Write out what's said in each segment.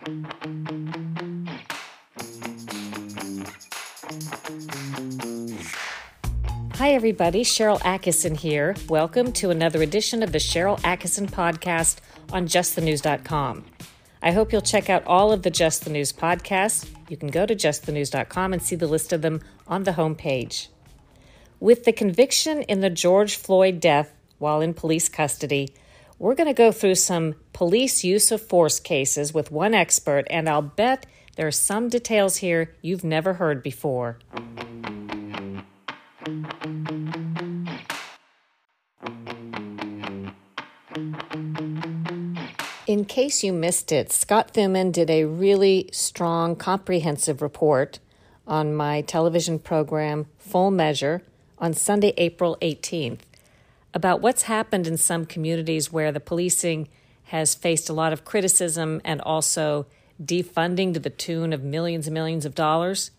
Hi, everybody. Sharyl Attkisson here. Welcome to another edition of the Sharyl Attkisson podcast on justthenews.com. I hope you'll check out all of the Just the News podcasts. You can go to justthenews.com and see the list of them on the homepage. With the conviction in the George Floyd death while in police custody, we're going to go through some police use of force cases with one expert, and I'll bet there are some details here you've never heard before. In case you missed it, Scott Thuman did a really strong, comprehensive report on my television program, Full Measure, on Sunday, April 18th, about what's happened in some communities where the policing has faced a lot of criticism and also defunding to the tune of millions and millions of dollars.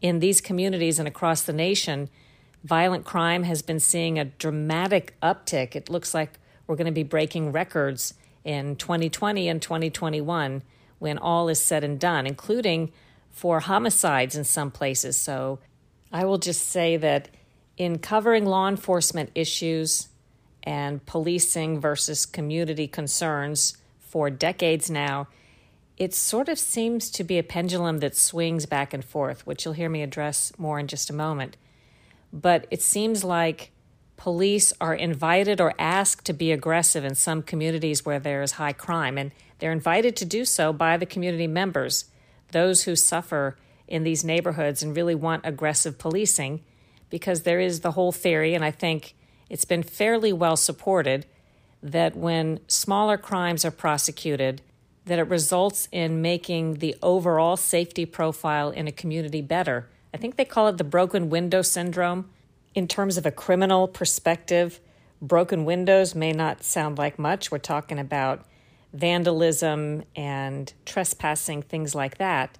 In these communities and across the nation, violent crime has been seeing a dramatic uptick. It looks like we're going to be breaking records in 2020 and 2021 when all is said and done, including for homicides in some places. So I will just say that in covering law enforcement issues and policing versus community concerns for decades now, it sort of seems to be a pendulum that swings back and forth, which you'll hear me address more in just a moment. But it seems like police are invited or asked to be aggressive in some communities where there is high crime, and they're invited to do so by the community members, those who suffer in these neighborhoods and really want aggressive policing, because there is the whole theory, and I think it's been fairly well supported, that when smaller crimes are prosecuted, that it results in making the overall safety profile in a community better. I think they call it the broken window syndrome in terms of a criminal perspective, broken windows may not sound like much. We're talking about vandalism and trespassing, things like that.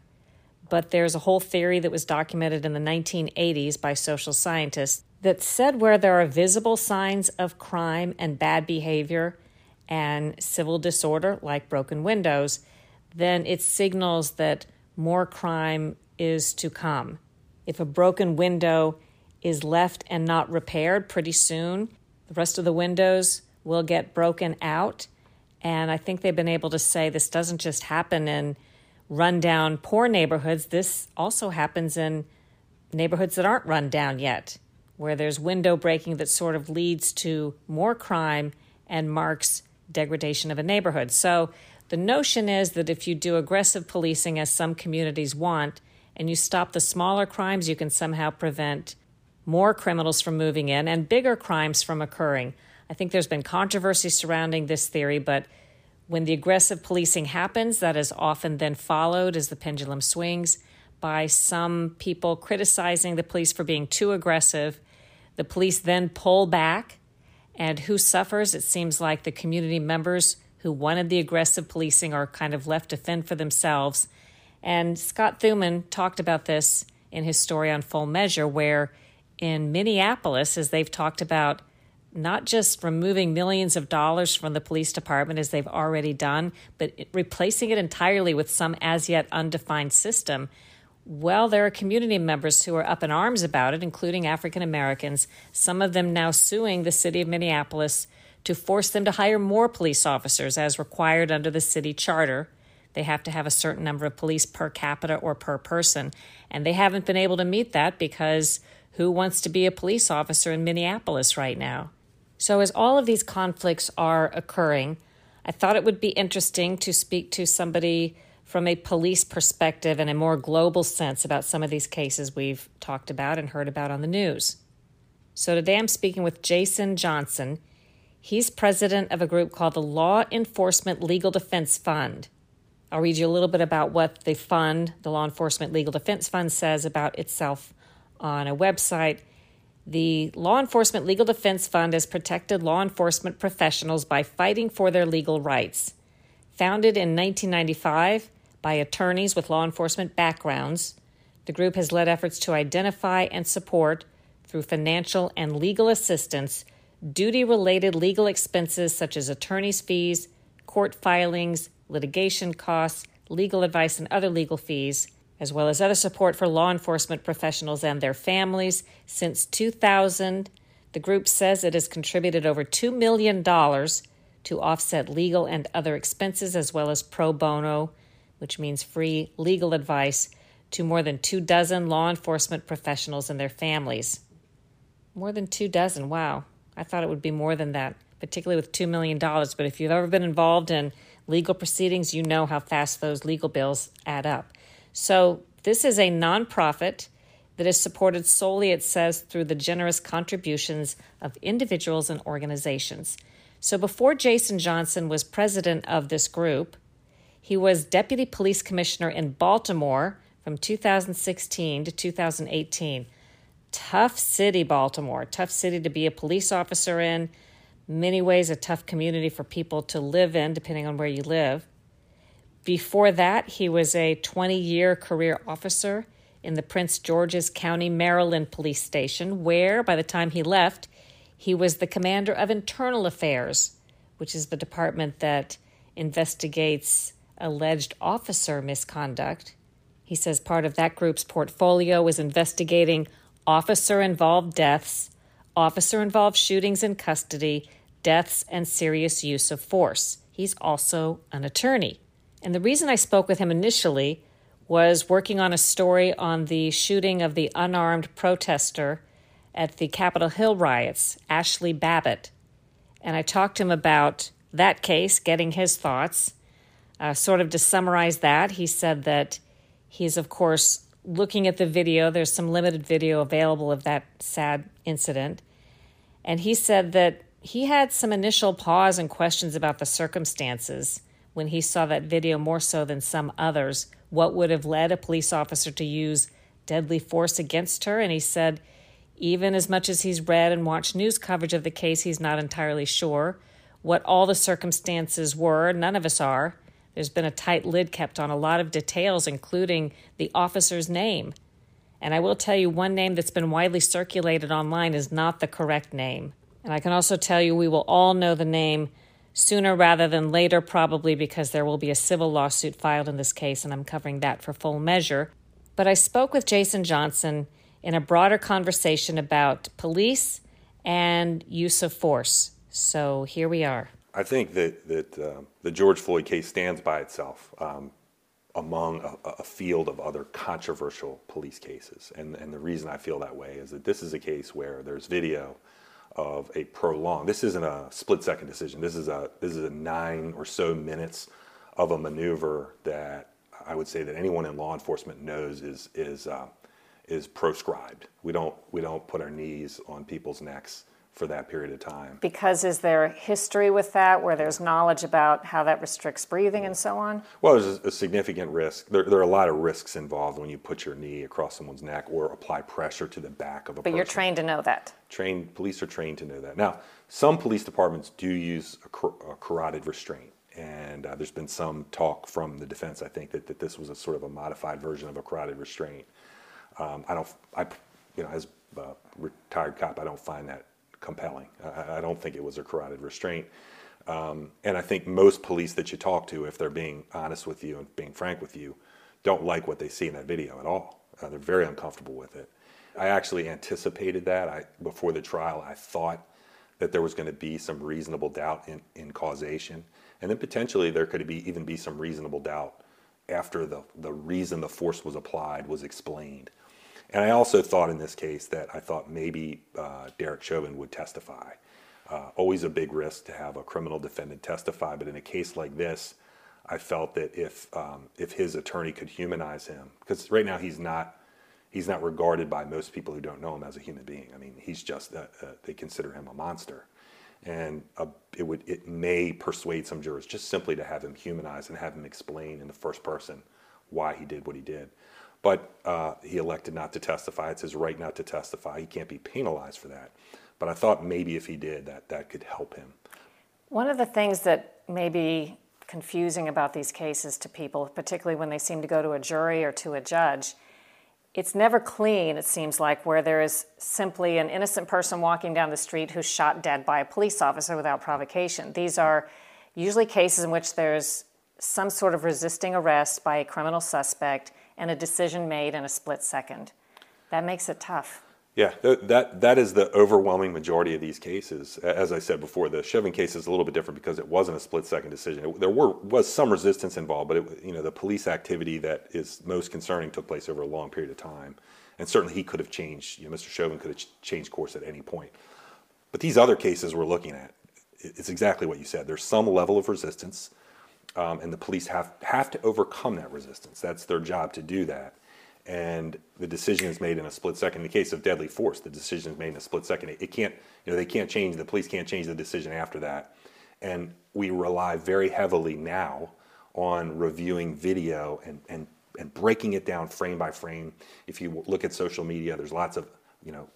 But there's a whole theory that was documented in the 1980s by social scientists that said where there are visible signs of crime and bad behavior and civil disorder, like broken windows, then it signals that more crime is to come. If a broken window is left and not repaired pretty soon. The rest of the windows will get broken out. And I think they've been able to say this doesn't just happen in rundown poor neighborhoods, this also happens in neighborhoods that aren't run down yet, where there's window breaking that sort of leads to more crime and marks degradation of a neighborhood. So the notion is that if you do aggressive policing, as some communities want, and you stop the smaller crimes, you can somehow prevent more criminals from moving in, and bigger crimes from occurring. I think there's been controversy surrounding this theory, but when the aggressive policing happens, that is often then followed as the pendulum swings by some people criticizing the police for being too aggressive. The police then pull back, and who suffers? It seems like the community members who wanted the aggressive policing are kind of left to fend for themselves. And Scott Thuman talked about this in his story on Full Measure, where in Minneapolis, as they've talked about not just removing millions of dollars from the police department as they've already done, but replacing it entirely with some as yet undefined system. Well, there are community members who are up in arms about it, including African Americans, some of them now suing the city of Minneapolis to force them to hire more police officers as required under the city charter. They have to have a certain number of police per capita or per person. And they haven't been able to meet that because who wants to be a police officer in Minneapolis right now? So, as all of these conflicts are occurring, I thought it would be interesting to speak to somebody from a police perspective and a more global sense about some of these cases we've talked about and heard about on the news. So, today I'm speaking with Jason Johnson. He's president of a group called the Law Enforcement Legal Defense Fund. I'll read you a little bit about what the fund, the Law Enforcement Legal Defense Fund, says about itself on a website. The Law Enforcement Legal Defense Fund has protected law enforcement professionals by fighting for their legal rights. Founded in 1995 by attorneys with law enforcement backgrounds, the group has led efforts to identify and support, through financial and legal assistance, duty related legal expenses such as attorney's fees, court filings, litigation costs, legal advice and other legal fees, as well as other support for law enforcement professionals and their families. Since 2000, the group says it has contributed over $2 million to offset legal and other expenses, as well as pro bono, which means free legal advice, to more than two dozen law enforcement professionals and their families. More than two dozen, wow. I thought it would be more than that, particularly with $2 million. But if you've ever been involved in legal proceedings, you know how fast those legal bills add up. So, this is a nonprofit that is supported solely, it says, through the generous contributions of individuals and organizations. So, before Jason Johnson was president of this group, he was deputy police commissioner in Baltimore from 2016 to 2018. Tough city, Baltimore. Tough city to be a police officer in. Many ways, a tough community for people to live in, depending on where you live. Before that, he was a 20 year career officer in the Prince George's County, Maryland police station, where, by the time he left, he was the commander of internal affairs, which is the department that investigates alleged officer misconduct. He says part of that group's portfolio is investigating officer involved deaths, officer involved shootings in custody, deaths, and serious use of force. He's also an attorney. And the reason I spoke with him initially was working on a story on the shooting of the unarmed protester at the Capitol Hill riots, Ashli Babbitt. And I talked to him about that case, getting his thoughts. Uh, sort of to summarize that, he said that he's, of course, looking at the video. There's some limited video available of that sad incident. And he said that he had some initial pause and questions about the circumstances when he saw that video more so than some others. What would have led a police officer to use deadly force against her? And he said, even as much as he's read and watched news coverage of the case, he's not entirely sure what all the circumstances were. None of us are. There's been a tight lid kept on a lot of details, including the officer's name. And I will tell you one name that's been widely circulated online is not the correct name. And I can also tell you we will all know the name sooner rather than later, probably because there will be a civil lawsuit filed in this case, and I'm covering that for full measure. But I spoke with Jason Johnson in a broader conversation about police and use of force. So here we are. I think that that uh, the George Floyd case stands by itself um, among a, a, field of other controversial police cases, and and the reason I feel that way is that this is a case where there's video of a prolonged. This isn't a split second decision. This is a this is a nine or so minutes of a maneuver that I would say that anyone in law enforcement knows is is uh, is proscribed. We don't we don't put our knees on people's necks for that period of time. Because is there history with that where there's knowledge about how that restricts breathing and so on? Well, there's a, significant risk. There, there, are a lot of risks involved when you put your knee across someone's neck or apply pressure to the back of a but person. you're trained to know that. Trained police are trained to know that. Now, some police departments do use a, a carotid restraint. And uh, there's been some talk from the defense, I think, that, that this was a sort of a modified version of a carotid restraint. Um, I don't, I, you know, as a retired cop, I don't find that compelling. I, I don't think it was a carotid restraint. Um, and I think most police that you talk to, if they're being honest with you and being frank with you, don't like what they see in that video at all. Uh, they're very uncomfortable with it. I actually anticipated that. I, before the trial, I thought that there was going to be some reasonable doubt in, in causation, and then potentially there could be even be some reasonable doubt after the, the reason the force was applied was explained. And I also thought in this case that I thought maybe uh, Derek Chauvin would testify. Uh, always a big risk to have a criminal defendant testify, but in a case like this, I felt that if um, if his attorney could humanize him, because right now he's not he's not regarded by most people who don't know him as a human being. I mean, he's just uh, uh they consider him a monster, and uh, it would it may persuade some jurors just simply to have him humanized and have him explain in the first person why he did what he did. But uh, he elected not to testify. It's his right not to testify. He can't be penalized for that. But I thought maybe if he did, that that could help him. One of the things that may be confusing about these cases to people, particularly when they seem to go to a jury or to a judge, it's never clean, it seems like, where there is simply an innocent person walking down the street who's shot dead by a police officer without provocation. These are usually cases in which there's some sort of resisting arrest by a criminal suspect and a decision made in a split second. That makes it tough. Yeah, that that is the overwhelming majority of these cases. As I said before, the Chauvin case is a little bit different because it wasn't a split-second decision. It, there were was some resistance involved, but it, you know the police activity that is most concerning took place over a long period of time, and certainly he could have changed. You know, Mr. Chauvin could have changed course at any point. But these other cases we're looking at, it's exactly what you said. There's some level of resistance, um, and the police have have to overcome that resistance. That's their job to do that and the decision is made in a split second. In the case of deadly force, the decision is made in a split second. It, can't, you know, they can't change, the police can't change the decision after that. And we rely very heavily now on reviewing video and, and, and breaking it down frame by frame. If you look at social media, there's lots of, you know,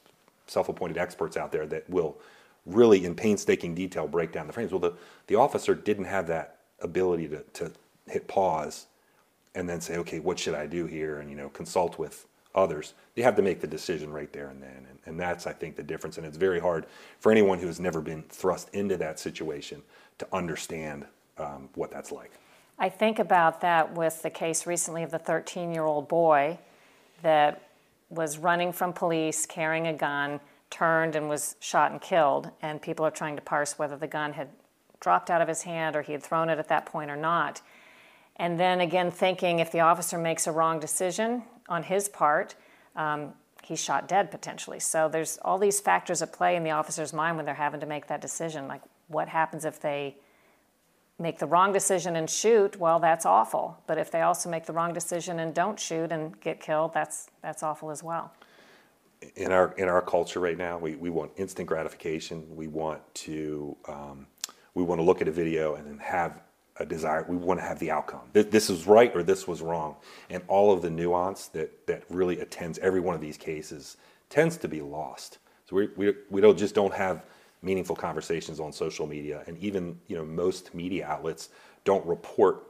self-appointed experts out there that will really in painstaking detail break down the frames. Well, the, the officer didn't have that ability to, to hit pause and then say, okay, what should I do here? And, you know, consult with others. They have to make the decision right there and then. And, and that's, I think, the difference. And it's very hard for anyone who has never been thrust into that situation to understand um, what that's like. I think about that with the case recently of the 13 year old boy that was running from police carrying a gun, turned and was shot and killed. And people are trying to parse whether the gun had dropped out of his hand or he had thrown it at that point or not. And then again, thinking if the officer makes a wrong decision on his part, um, he's shot dead potentially. So there's all these factors at play in the officer's mind when they're having to make that decision. Like, what happens if they make the wrong decision and shoot? Well, that's awful. But if they also make the wrong decision and don't shoot and get killed, that's that's awful as well. In our in our culture right now, we, we want instant gratification. We want to um, we want to look at a video and then have a desire. We want to have the outcome. This is right or this was wrong. And all of the nuance that, that really attends every one of these cases tends to be lost. So we, we, we don't just don't have meaningful conversations on social media. And even, you know, most media outlets don't report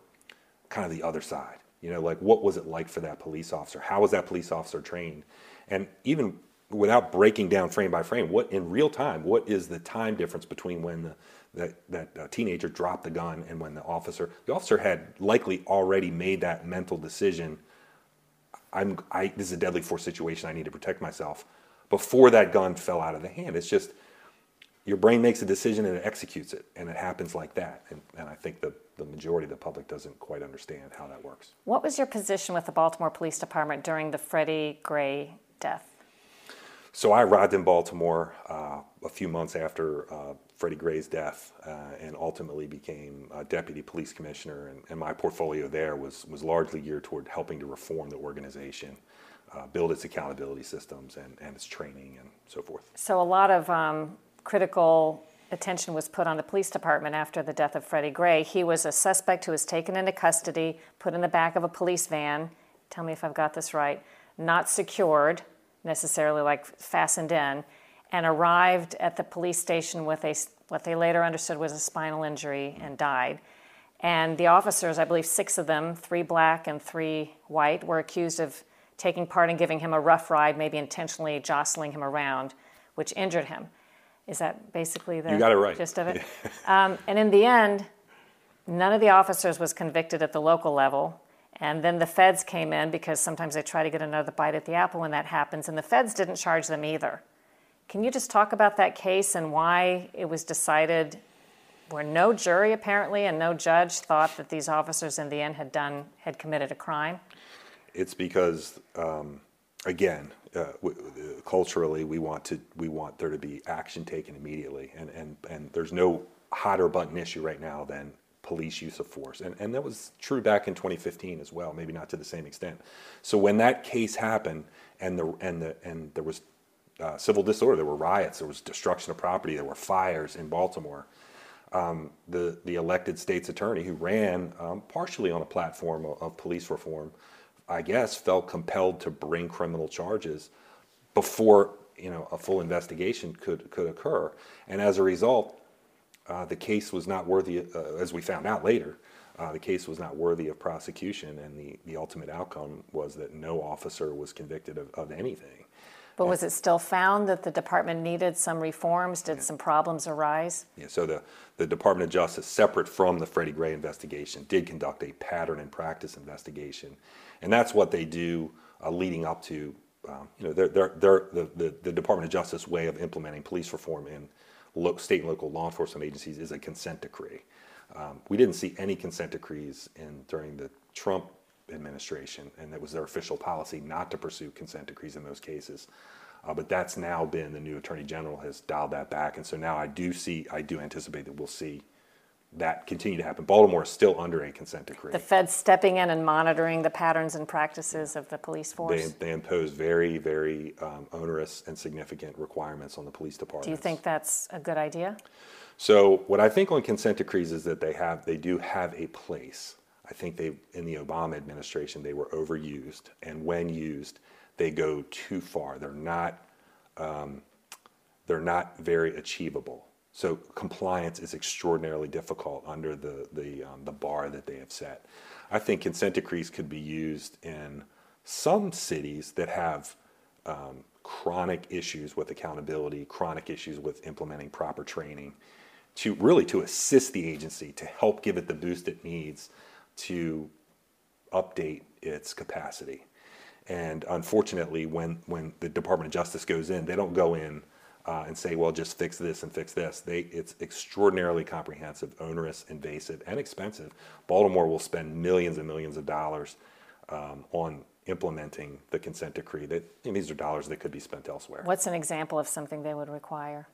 kind of the other side. You know, like what was it like for that police officer? How was that police officer trained? And even without breaking down frame by frame, what in real time, what is the time difference between when the that that uh, teenager dropped the gun and when the officer the officer had likely already made that mental decision i'm i this is a deadly force situation i need to protect myself before that gun fell out of the hand. It's just your brain makes a decision and it executes it and it happens like that. And, and i think the, the majority of the public doesn't quite understand how that works. What was your position with the baltimore police department during the freddie gray death? So I arrived in Baltimore uh, a few months after uh, Freddie Gray's death uh, and ultimately became deputy police commissioner. And, and, my portfolio there was, was largely geared toward helping to reform the organization, uh, build its accountability systems and, and its training and so forth. So a lot of um, critical attention was put on the police department after the death of Freddie Gray. He was a suspect who was taken into custody, put in the back of a police van. Tell me if I've got this right. Not secured necessarily like fastened in, and arrived at the police station with a what they later understood was a spinal injury and died. And the officers, I believe six of them, three black and three white, were accused of taking part in giving him a rough ride, maybe intentionally jostling him around, which injured him. Is that basically the you got it right. gist of it? um, and in the end, none of the officers was convicted at the local level. And then the feds came in because sometimes they try to get another bite at the apple when that happens, and the feds didn't charge them either. Can you just talk about that case and why it was decided where no jury apparently and no judge thought that these officers in the end had done had committed a crime? It's because, um, again, uh, w- culturally, we want to we want there to be action taken immediately, and and and there's no hotter button issue right now than police use of force. And, and that was true back in 2015 as well, maybe not to the same extent. So when that case happened and, the, and, the, and there was uh, civil disorder, there were riots, there was destruction of property, there were fires in Baltimore, um, the, the elected state's attorney who ran um, partially on a platform of, of police reform, I guess, felt compelled to bring criminal charges before you know a full investigation could could occur. And as a result, uh, the case was not worthy, uh, as we found out later, uh, the case was not worthy of prosecution, and the, the ultimate outcome was that no officer was convicted of, of anything. But was it still found that the department needed some reforms? Did some problems arise? Yeah, so the, the Department of Justice, separate from the Freddie Gray investigation, did conduct a pattern and practice investigation. And that's what they do uh, leading up to, um, you know, they're, they're, they're, the, the, the Department of Justice way of implementing police reform in lo- state and local law enforcement agencies is a consent decree. Um, we didn't see any consent decrees in, during the Trump administration, and it was their official policy not to pursue consent decrees in those cases. Uh, but that's now been the new attorney general has dialed that back, and so now I do see, I do anticipate that we'll see that continue to happen. Baltimore is still under a consent decree. The Fed's stepping in and monitoring the patterns and practices of the police force. They, they impose very, very um, onerous and significant requirements on the police department. Do you think that's a good idea? So what I think on consent decrees is that they have, they do have a place. I think they, in the Obama administration, they were overused, and when used, they go too far. They're not, um, they're not very achievable. So compliance is extraordinarily difficult under the the, um, the bar that they have set. I think consent decrees could be used in some cities that have um, chronic issues with accountability, chronic issues with implementing proper training, to really to assist the agency to help give it the boost it needs to update its capacity. And unfortunately, when, when the Department of Justice goes in, they don't go in uh, and say, well, just fix this and fix this. They, it's extraordinarily comprehensive, onerous, invasive, and expensive. Baltimore will spend millions and millions of dollars um, on implementing the consent decree. That these are dollars that could be spent elsewhere. What's an example of something they would require?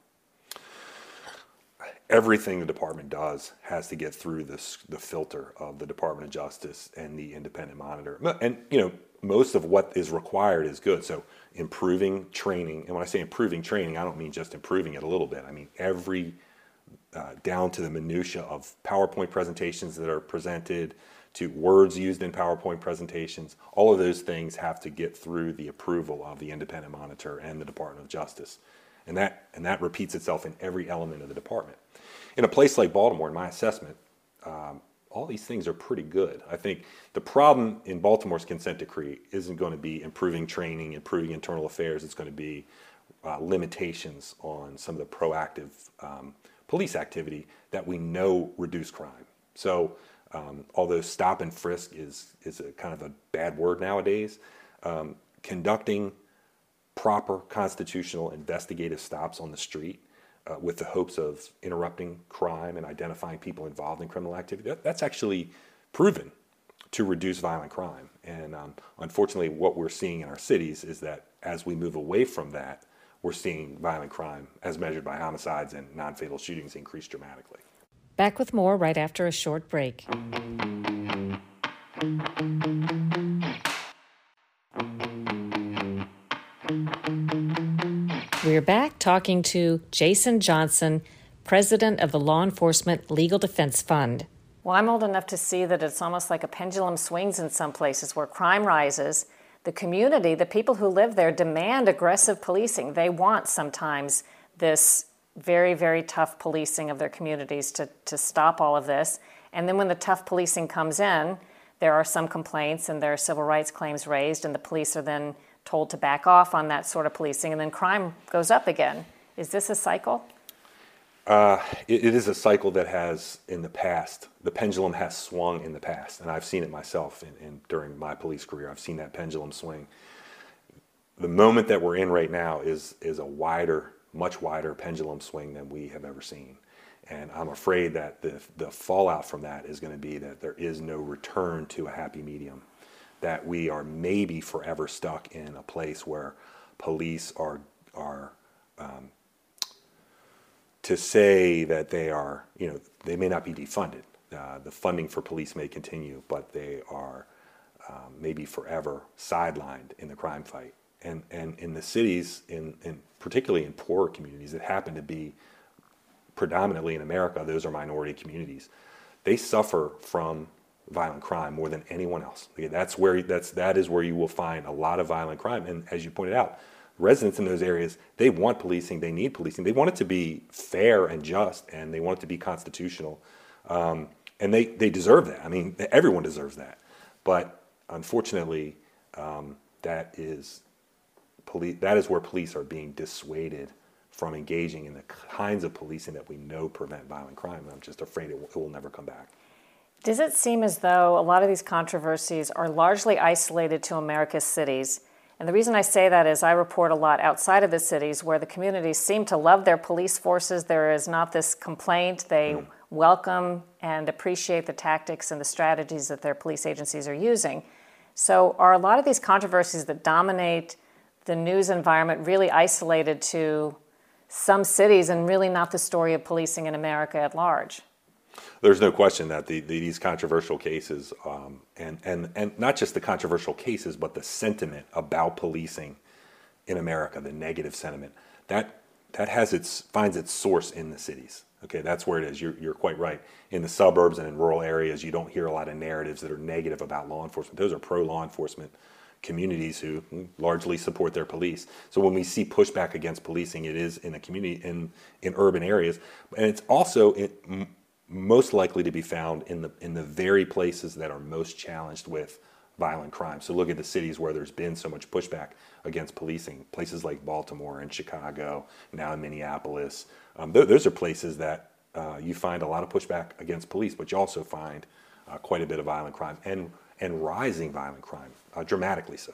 Everything the department does has to get through this the filter of the Department of Justice and the independent monitor. And you know, most of what is required is good. So improving training, and when I say improving training, I don't mean just improving it a little bit. I mean every uh, down to the minutia of PowerPoint presentations that are presented, to words used in PowerPoint presentations. All of those things have to get through the approval of the independent monitor and the Department of Justice. And that, and that repeats itself in every element of the department. In a place like Baltimore, in my assessment, um, all these things are pretty good. I think the problem in Baltimore's consent decree isn't going to be improving training, improving internal affairs. It's going to be uh, limitations on some of the proactive um, police activity that we know reduce crime. So, um, although stop and frisk is is a kind of a bad word nowadays, um, conducting proper constitutional investigative stops on the street uh, with the hopes of interrupting crime and identifying people involved in criminal activity, that, that's actually proven to reduce violent crime. And um, unfortunately, what we're seeing in our cities is that as we move away from that, we're seeing violent crime, as measured by homicides and non fatal shootings, increase dramatically. Back with more right after a short break. We're back talking to Jason Johnson, president of the Law Enforcement Legal Defense Fund. Well, I'm old enough to see that it's almost like a pendulum swings in some places where crime rises. The community, the people who live there, demand aggressive policing. They want sometimes this very, very tough policing of their communities to, to stop all of this. And then when the tough policing comes in, there are some complaints and there are civil rights claims raised, and the police are then told to back off on that sort of policing, and then crime goes up again. Is this a cycle? Uh, it, it is a cycle that has, in the past, the pendulum has swung in the past, and I've seen it myself in, in, during my police career. I've seen that pendulum swing. The moment that we're in right now is is a wider, much wider pendulum swing than we have ever seen, and I'm afraid that the the fallout from that is going to be that there is no return to a happy medium that we are maybe forever stuck in a place where police are are um, to say that they are you know they may not be defunded. Uh, the funding for police may continue, but they are um, maybe forever sidelined in the crime fight. And and in the cities, in, in particularly in poorer communities that happen to be predominantly in America, those are minority communities. They suffer from violent crime more than anyone else. That's where that's that is where you will find a lot of violent crime. And as you pointed out, residents in those areas they want policing, they need policing, they want it to be fair and just, and they want it to be constitutional, um, and they they deserve that. I mean, everyone deserves that, but unfortunately, um, that is police, that is where police are being dissuaded from engaging in the kinds of policing that we know prevent violent crime. And I'm just afraid it will, it will never come back. Does it seem as though a lot of these controversies are largely isolated to America's cities? And the reason I say that is I report a lot outside of the cities where the communities seem to love their police forces. There is not this complaint. They mm. welcome and appreciate the tactics and the strategies that their police agencies are using. So, are a lot of these controversies that dominate the news environment really isolated to some cities and really not the story of policing in America at large? There's no question that the, the, these controversial cases, um, and, and, and not just the controversial cases, but the sentiment about policing in America, the negative sentiment, that, that has its, finds its source in the cities. Okay, that's where it is. You're, you're quite right. In the suburbs and in rural areas, you don't hear a lot of narratives that are negative about law enforcement. Those are pro law enforcement communities who largely support their police. So when we see pushback against policing, it is in the community in in urban areas, and it's also in, most likely to be found in the in the very places that are most challenged with violent crime. So look at the cities where there's been so much pushback against policing, places like Baltimore and Chicago, now in Minneapolis. Um, th- those are places that uh, you find a lot of pushback against police, but you also find uh, quite a bit of violent crime and and rising violent crime, uh, dramatically so.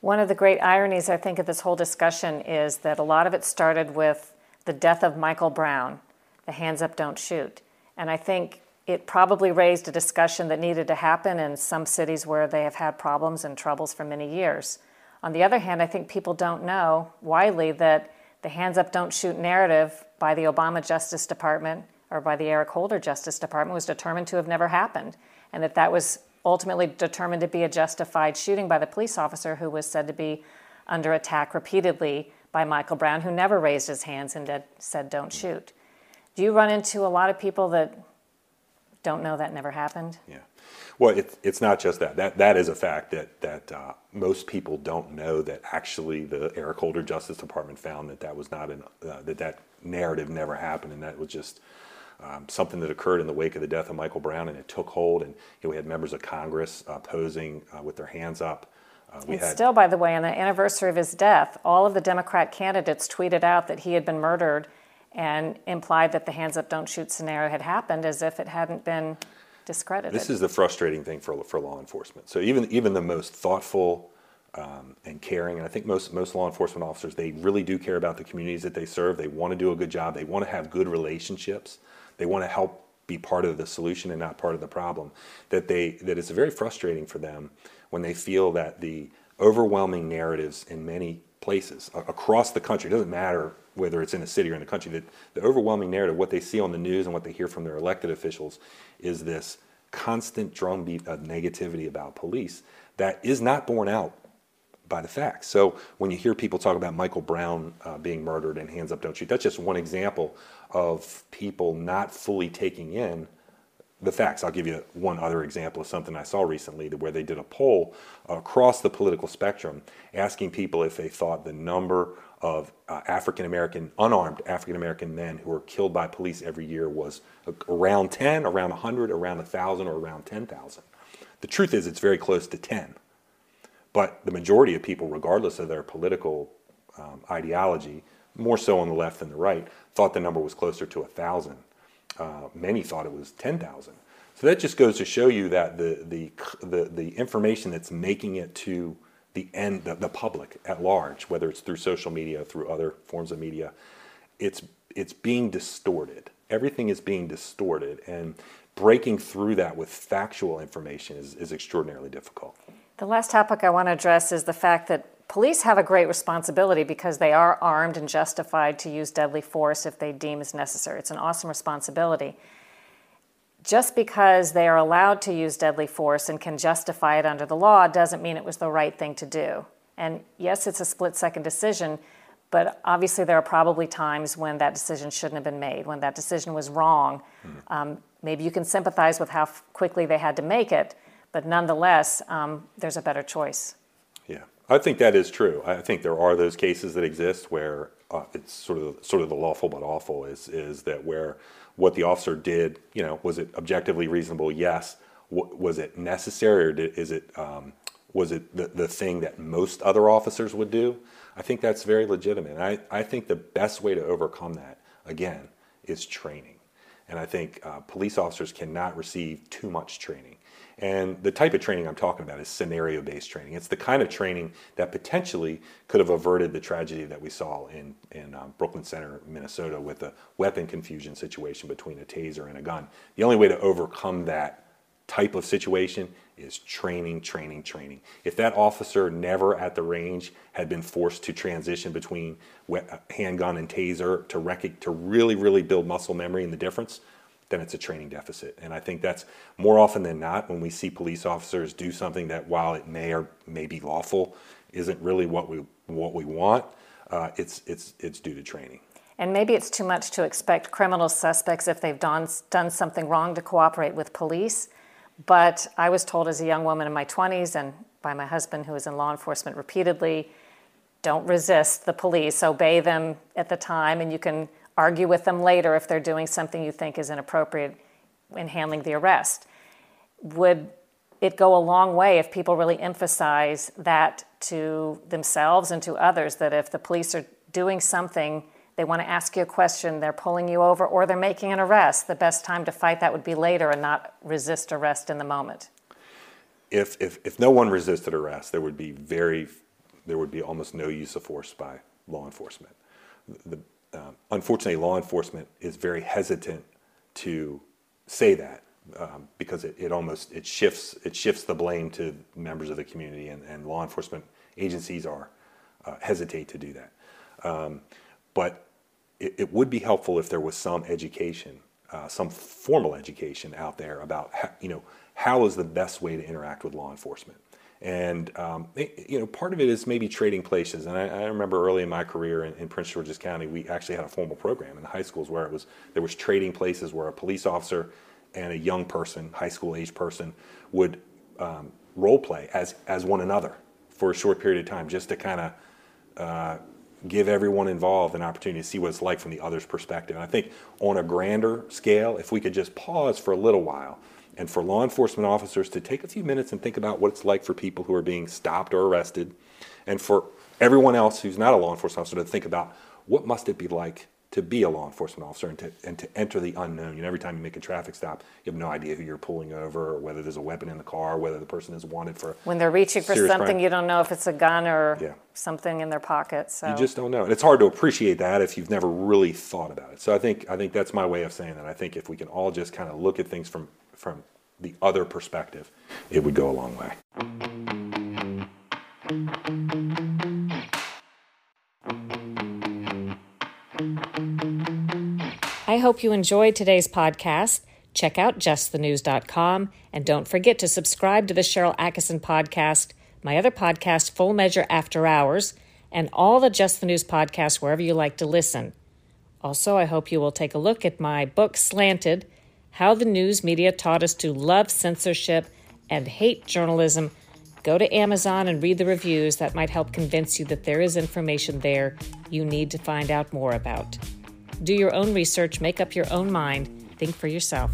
One of the great ironies, I think, of this whole discussion is that a lot of it started with the death of Michael Brown, the hands up, don't shoot. And I think it probably raised a discussion that needed to happen in some cities where they have had problems and troubles for many years. On the other hand, I think people don't know widely that the hands up, don't shoot narrative by the Obama Justice Department or by the Eric Holder Justice Department was determined to have never happened, and that that was ultimately determined to be a justified shooting by the police officer who was said to be under attack repeatedly by Michael Brown, who never raised his hands and said, Don't shoot. Do you run into a lot of people that don't know that never happened? Yeah. Well, it's it's not just that. That that is a fact that that uh, most people don't know that actually the Eric Holder Justice Department found that that was not an uh, that that narrative never happened, and that was just um, something that occurred in the wake of the death of Michael Brown, and it took hold. And you know, we had members of Congress uh, posing uh, with their hands up. Uh, we and had, still, by the way, on the anniversary of his death, all of the Democrat candidates tweeted out that he had been murdered and implied that the hands up, don't shoot scenario had happened as if it hadn't been discredited. This is the frustrating thing for, for law enforcement. So even, even the most thoughtful um, and caring, and I think most, most law enforcement officers, they really do care about the communities that they serve. They want to do a good job. They want to have good relationships. They want to help be part of the solution and not part of the problem. That they that it's very frustrating for them when they feel that the overwhelming narratives in many places across the country doesn't matter whether it's in a city or in the country, that the overwhelming narrative, what they see on the news and what they hear from their elected officials, is this constant drumbeat of negativity about police that is not borne out by the facts. So when you hear people talk about Michael Brown uh, being murdered and hands up, don't shoot, that's just one example of people not fully taking in the facts. I'll give you one other example of something I saw recently where they did a poll across the political spectrum asking people if they thought the number of uh, African American, unarmed African American men who are killed by police every year was around 10, around 100, around 1,000, or around 10,000. The truth is, it's very close to 10. But the majority of people, regardless of their political um, ideology, more so on the left than the right, thought the number was closer to 1,000. Uh, many thought it was 10,000. So that just goes to show you that the, the, the, the information that's making it to the end, the, the public at large, whether it's through social media, through other forms of media, it's it's being distorted. Everything is being distorted, and breaking through that with factual information is, is extraordinarily difficult. The last topic I want to address is the fact that police have a great responsibility because they are armed and justified to use deadly force if they deem as necessary. It's an awesome responsibility just because they are allowed to use deadly force and can justify it under the law doesn't mean it was the right thing to do. And yes, it's a split second decision, but obviously there are probably times when that decision shouldn't have been made, when that decision was wrong. Mm-hmm. Um, maybe you can sympathize with how quickly they had to make it, but nonetheless, um, there's a better choice. Yeah, I think that is true. I think there are those cases that exist where uh, it's sort of sort of the lawful but awful is is that where what the officer did, you know, was it objectively reasonable? Yes. W- was it necessary, or did, is it um, was it the, the thing that most other officers would do? I think that's very legitimate. I, I think the best way to overcome that, again, is training. And I think uh, police officers cannot receive too much training. And the type of training I'm talking about is scenario based training. It's the kind of training that potentially could have averted the tragedy that we saw in, in um, Brooklyn Center, Minnesota, with a weapon confusion situation between a taser and a gun. The only way to overcome that type of situation is training, training, training. If that officer never at the range had been forced to transition between handgun and taser to, rec- to really, really build muscle memory in the difference, then it's a training deficit. And I think that's more often than not when we see police officers do something that, while it may or may be lawful, isn't really what we what we want. Uh, it's it's it's due to training. And maybe it's too much to expect criminal suspects if they've done done something wrong to cooperate with police. But I was told as a young woman in my 20s and by my husband who was in law enforcement repeatedly, don't resist the police, obey them at the time, and you can argue with them later if they're doing something you think is inappropriate in handling the arrest. Would it go a long way if people really emphasize that to themselves and to others that if the police are doing something, they want to ask you a question, they're pulling you over, or they're making an arrest, the best time to fight that would be later and not resist arrest in the moment? If, if, if no one resisted arrest, there would be very, there would be almost no use of force by law enforcement. The, um, unfortunately, law enforcement is very hesitant to say that um, because it, it almost it shifts it shifts the blame to members of the community, and, and law enforcement agencies are uh, hesitate to do that. Um, but it, it, would be helpful if there was some education, uh, some formal education out there about how, you know how is the best way to interact with law enforcement. And um, it, you know, part of it is maybe trading places. And I, I remember early in my career in, in, Prince George's County, we actually had a formal program in the high schools where it was there was trading places where a police officer and a young person, high school age person, would um, role play as as one another for a short period of time, just to kind of uh, give everyone involved an opportunity to see what it's like from the other's perspective. And I think on a grander scale, if we could just pause for a little while and for law enforcement officers to take a few minutes and think about what it's like for people who are being stopped or arrested, and for everyone else who's not a law enforcement officer to think about what must it be like to be a law enforcement officer and to, and to enter the unknown. You know, every time you make a traffic stop, you have no idea who you're pulling over or whether there's a weapon in the car, whether the person is wanted for. When they're reaching for something, crime. you don't know if it's a gun or yeah. something in their pocket. So you just don't know, and it's hard to appreciate that if you've never really thought about it. So I think I think that's my way of saying that. I think if we can all just kind of look at things from from the other perspective, it would go a long way. I hope you enjoyed today's podcast. Check out justthenews.com and don't forget to subscribe to the Sharyl Attkisson podcast, my other podcast, Full Measure After Hours, and all the Just the News podcasts wherever you like to listen. Also, I hope you will take a look at my book, Slanted how the News Media Taught Us to Love Censorship and Hate Journalism. Go to Amazon and read the reviews that might help convince you that there is information there you need to find out more about. Do your own research, make up your own mind, think for yourself.